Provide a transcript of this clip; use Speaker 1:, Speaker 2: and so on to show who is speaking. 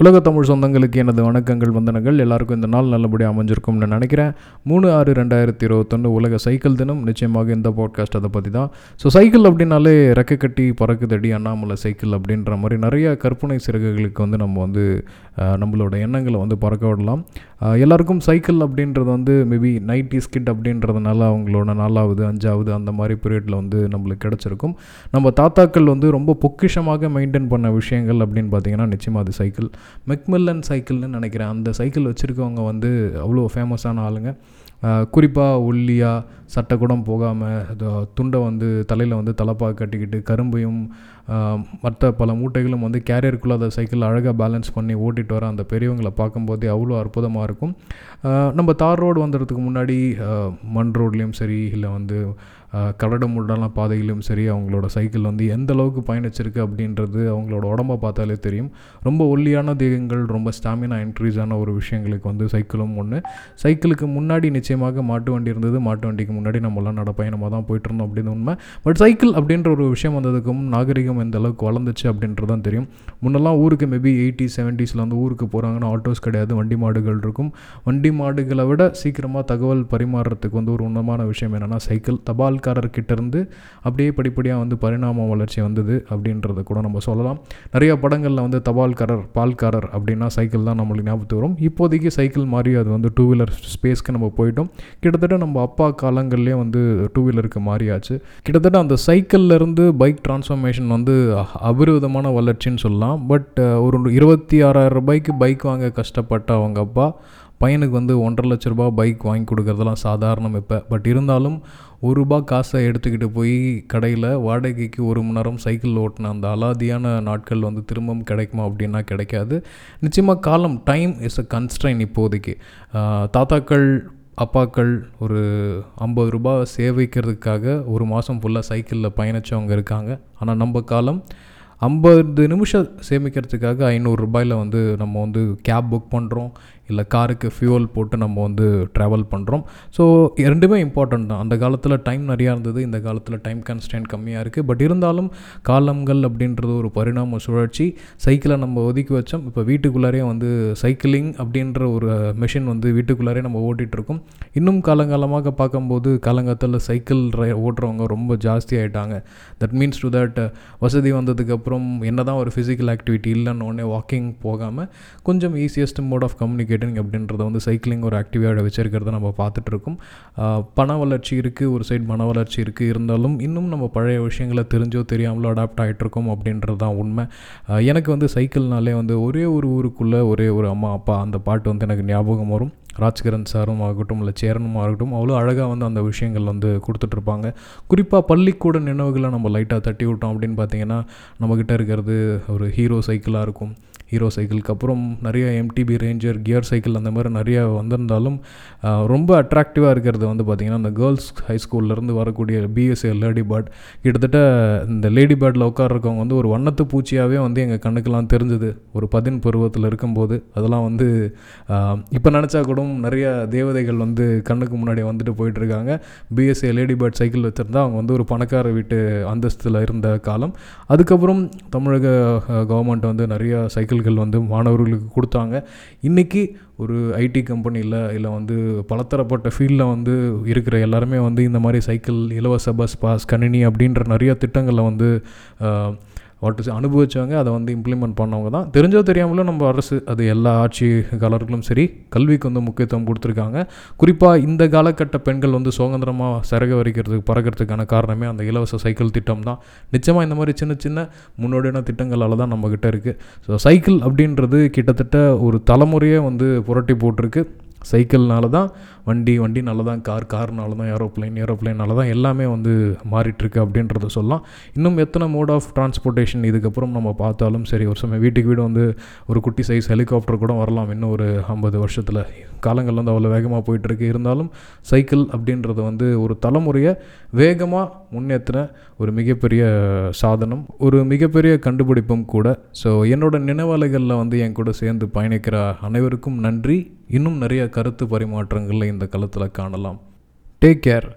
Speaker 1: உலக தமிழ் சொந்தங்களுக்கு எனது வணக்கங்கள் வந்தனங்கள். எல்லாருக்கும் இந்த நாள் நல்லபடியாக அமைஞ்சிருக்கும்னு நினைக்கிறேன். மூணு ஆறு ரெண்டாயிரத்தி இருபத்தொன்று உலக சைக்கிள் தினம். நிச்சயமாக இந்த பாட்காஸ்ட் அதை பற்றி தான் ஸோ சைக்கிள் அப்படின்னாலே ரெக்க கட்டி பறக்குதடி அண்ணாமலை சைக்கிள் அப்படின்ற மாதிரி நிறைய கற்பனை சிறகுகளுக்கு வந்து நம்ம வந்து நம்மளோட எண்ணங்களை வந்து பறக்க விடலாம். எல்லாருக்கும் சைக்கிள் அப்படின்றது வந்து மேபி நைன்டி ஸ்கிட் அப்படின்றதுனால அவங்களோட நாலாவது அஞ்சாவது அந்த மாதிரி பீரியடில் வந்து நம்மளுக்கு கிடச்சிருக்கும். நம்ம தாத்தாக்கள் வந்து ரொம்ப பொக்கிஷமாக மெயின்டைன் பண்ண விஷயங்கள் அப்படின்னு பார்த்தீங்கன்னா நிச்சயமாக அது சைக்கிள். மெக்மில்லன் சைக்கிள்னு நினைக்கிறேன். அந்த சைக்கிள் வச்சுருக்கவங்க வந்து அவ்வளோ ஃபேமஸான ஆளுங்க. குறிப்பாக ஒல்லியாக சட்டை கூட போகாமல் துண்டை வந்து தலையில் வந்து தலைப்பாக கட்டிக்கிட்டு கரும்பையும் மற்ற பல மூட்டைகளும் வந்து கேரியருக்குள்ளே அதை சைக்கிள் அழகாக பேலன்ஸ் பண்ணி ஓட்டிகிட்டு வர அந்த பெரியவங்களை பார்க்கும்போதே அவ்வளோ அற்புதமாக இருக்கும். நம்ம தார் ரோடு வந்துடுறதுக்கு முன்னாடி மண் ரோட்லேயும் சரி இல்லை வந்து ஆஹ், கரடு முரடான பாதையிலும் சரி அவங்களோட சைக்கிள் வந்து எந்த அளவுக்கு பயணிச்சிருக்கு அப்படின்றது அவங்களோட உடம்ப பார்த்தாலே தெரியும். ரொம்ப ஒல்லியான தேகங்கள் ரொம்ப ஸ்டாமினா இன்க்ரீஸ் ஆன ஒரு விஷயங்களுக்கு வந்து சைக்கிளும் ஒன்று சைக்கிளுக்கு முன்னாடி நிச்சயமாக மாட்டு வண்டி இருந்தது மாட்டு வண்டிக்கு முன்னாடி நம்மலாம் நடப்பயணமாக தான் போயிட்டு இருந்தோம் அப்படின்னு உண்மை. பட் சைக்கிள் அப்படின்ற ஒரு விஷயம் வந்ததுக்கும் நாகரிகம் எந்த அளவுக்கு வளர்ந்துச்சு அப்படின்றது தான் தெரியும். முன்னெல்லாம் ஊருக்கு மேபி எயிட்டி செவன்ட்டீஸில் வந்து ஊருக்கு போகிறாங்கன்னா ஆட்டோஸ் கிடையாது வண்டி மாடுகள் இருக்கும். வண்டி மாடுகளை விட சீக்கிரமாக தகவல் பரிமாறுறதுக்கு வந்து ஒரு உன்னமான விஷயம் என்னென்னா சைக்கிள் தபால்காரர்கிட்டேருந்து இருந்து அப்படியே படிப்படியாக வந்து பரிணாம வளர்ச்சி வந்தது அப்படின்றத கூட நம்ம சொல்லலாம். நிறைய படங்களில் வந்து தபால்காரர் பால்காரர் அப்படின்னா சைக்கிள் தான் நம்மளுக்கு ஞாபகத்துக்கு வரும். இப்போதைக்கு சைக்கிள் மாதிரி அது வந்து டூ வீலர் ஸ்பேஸ்க்கு நம்ம போயிட்டோம். கிட்டத்தட்ட நம்ம அப்பா காலங்கள்லேயே வந்து டூ வீலருக்கு மாறியாச்சு. கிட்டத்தட்ட அந்த சைக்கிள்ல இருந்து பைக் டிரான்ஸ்ஃபர்மேஷன் வந்து அ- அபரிவிதமான வளர்ச்சின்னு சொல்லலாம். பட் ஒரு இருபத்தி ஆறாயிரம் ரூபாய்க்கு பைக் வாங்க கஷ்டப்பட்ட அவங்க அப்பா பையனுக்கு வந்து ஒன்றரை லட்ச ரூபாய் பைக் வாங்கி கொடுக்குறதெல்லாம் சாதாரணம் இப்போ. பட் இருந்தாலும் ஒரு ரூபா காசை எடுத்துக்கிட்டு போய் கடையில் வாடகைக்கு ஒரு மணி நேரம் சைக்கிள் ஓட்டின அந்த அலாதியான நாட்கள் வந்து திரும்பவும் கிடைக்குமா அப்படின்னா கிடைக்காது. நிச்சயமாக காலம் டைம் இஸ் அ கன்ஸ்ட்ரைன் இப்போதைக்கு. தாத்தாக்கள் அப்பாக்கள் ஒரு ஐம்பது ரூபாய் சேவிக்கிறதுக்காக ஒரு மாதம் ஃபுல்லாக சைக்கிளில் பயணிச்சவங்க இருக்காங்க. ஆனால் நம்ம காலம் ஐம்பது நிமிஷம் சேமிக்கிறதுக்காக ஐநூறுரூபாயில் வந்து நம்ம வந்து கேப் புக் பண்ணுறோம் இல்லை காருக்கு ஃபியூவல் போட்டு நம்ம வந்து ட்ராவல் பண்ணுறோம் ஸோ ரெண்டுமே இம்பார்ட்டன்ட் தான். அந்த காலத்தில் டைம் நிறையா இருந்தது இந்த காலத்தில் டைம் கன்ஸ்டன்ட் கம்மியாக இருக்குது பட் இருந்தாலும் காலங்கள் அப்படின்றது ஒரு பரிணாம சுழற்சி. சைக்கிளை நம்ம ஒதுக்கி வச்சோம். இப்போ வீட்டுக்குள்ளாரே வந்து சைக்கிளிங் அப்படின்ற ஒரு மிஷின் வந்து வீட்டுக்குள்ளாரே நம்ம ஓட்டிகிட்ருக்கோம் இன்னும் காலங்காலமாக பார்க்கும்போது காலங்காலத்தில் சைக்கிள் ஓட்டுறவங்க ரொம்ப ஜாஸ்தி ஆகிட்டாங்க தட் மீன்ஸ் டு தட் வசதி வந்ததுக்கப்புறம் என்ன தான் ஒரு ஃபிசிக்கல் ஆக்டிவிட்டி இல்லைன்னு உடனே வாக்கிங் போகாமல் கொஞ்சம் easiest mode of communicate communicating அப்படின்றத வந்து சைக்கிளிங் ஒரு ஆக்டிவிட்டியாக வச்சுருக்கிறத நம்ம பார்த்துட்ருக்கோம் பண வளர்ச்சி இருக்குது ஒரு சைடு மன வளர்ச்சி இருக்குது இருந்தாலும் இன்னும் நம்ம பழைய விஷயங்களை தெரிஞ்சோ தெரியாமலோ அடாப்ட் ஆகிட்ருக்கோம் அப்படின்றது தான் உண்மை. எனக்கு வந்து சைக்கிள்னாலே வந்து ஒரே ஒரு ஊருக்குள்ளே ஒரே ஒரு அம்மா அப்பா அந்த பாட்டு வந்து எனக்கு ஞாபகம் வரும். ராஜ்கிரண் சாரும் ஆகட்டும் இல்லை சேரனும் ஆகட்டும் அவ்வளோ அழகாக வந்து அந்த விஷயங்கள் வந்து கொடுத்துட்ருப்பாங்க. குறிப்பாக பள்ளிக்கூட நினைவுகளை நம்ம லைட்டாக தட்டி விட்டோம் அப்படின்னு பார்த்தீங்கன்னா நம்மக்கிட்ட இருக்கிறது ஒரு ஹீரோ சைக்கிளாக இருக்கும். ஹீரோ சைக்கிளுக்கு அப்புறம் நிறைய எம்டிபி ரேஞ்சர் கியர் சைக்கிள் அந்த மாதிரி நிறையா வந்திருந்தாலும் ரொம்ப அட்ராக்டிவாக இருக்கிறது வந்து பார்த்திங்கன்னா அந்த கேர்ள்ஸ் ஹை ஸ்கூல்லேருந்து வரக்கூடிய பிஎஸ்ஏ லேடி பேர்ட் கிட்டத்தட்ட இந்த லேடி பேர்டில் உட்கார்றவங்க வந்து ஒரு வண்ணத்து பூச்சியாகவே வந்து எங்கள் கண்ணுக்கெல்லாம் தெரிஞ்சுது. ஒரு பதின் பருவத்தில் இருக்கும்போது அதெல்லாம் வந்து இப்போ நினச்சா கூட நிறைய தேவதைகள் வந்து கண்ணுக்கு முன்னாடி வந்துட்டு போயிட்டுருக்காங்க. BSc BSA lady bird cycle வச்சுருந்தா அவங்க வந்து ஒரு பணக்கார வீட்டு அந்தஸ்தில் இருந்த காலம். அதுக்கப்புறம் தமிழக கவர்மெண்ட் வந்து நிறையா சைக்கிள்கள் வந்து மாணவர்களுக்கு கொடுத்தாங்க. இன்றைக்கி ஒரு ஐடி கம்பெனியில் இல்லை வந்து பலதரப்பட்ட ஃபீல்டில் வந்து இருக்கிற எல்லாருமே வந்து இந்த மாதிரி சைக்கிள் இலவச பஸ் பாஸ் கணினி அப்படின்ற நிறைய திட்டங்களை வந்து வாட்டு அனுபவிச்சவங்க அதை வந்து இம்ப்ளிமெண்ட் பண்ணவங்க தான். தெரிஞ்சோ தெரியாமலோ நம்ம அரசு அது எல்லா ஆட்சி காலர்களும் சரி கல்விக்கு வந்து முக்கியத்துவம் கொடுத்துருக்காங்க. குறிப்பாக இந்த காலகட்ட பெண்கள் வந்து சுதந்திரமாக சிறக வரிக்கிறதுக்கு பறக்கிறதுக்கான காரணமே அந்த இலவச சைக்கிள் திட்டம் தான். நிச்சயமாக இந்த மாதிரி சின்ன சின்ன முன்னோடியான திட்டங்களால் தான் நம்மக்கிட்ட இருக்குது ஸோ சைக்கிள் அப்படின்றது கிட்டத்தட்ட ஒரு தலைமுறையே வந்து புரட்டி போட்டிருக்கு. சைக்கிள்னால தான் வண்டி வண்டினால தான் கார் கார்னால தான் ஏரோப்ளைன் ஏரோப்ளைனால தான் எல்லாமே வந்து மாறிட்டுருக்கு அப்படின்றத சொல்லலாம். இன்னும் எத்தனை மோட் ஆஃப் டிரான்ஸ்போர்ட்டேஷன் இதுக்கப்புறம் நம்ம பார்த்தாலும் சரி ஒரு சமயம் வீட்டுக்கு வீடு வந்து ஒரு குட்டி சைஸ் ஹெலிகாப்டர் கூட வரலாம் இன்னும் ஒரு ஐம்பது வருஷத்தில். காலங்கள் வந்து அவ்வளோ வேகமாக போயிட்டுருக்கு. இருந்தாலும் சைக்கிள் அப்படின்றது வந்து ஒரு தலைமுறையை வேகமாக முன்னேற்றின ஒரு மிகப்பெரிய சாதனம் ஒரு மிகப்பெரிய கண்டுபிடிப்பும் கூட. ஸோ என்னோட நினைவாலைகளில் வந்து என் கூட சேர்ந்து பயணிக்கிற அனைவருக்கும் நன்றி. இன்னும் நிறைய கருத்து பரிமாற்றங்களில் இந்த களத்தில் காணலாம். Take care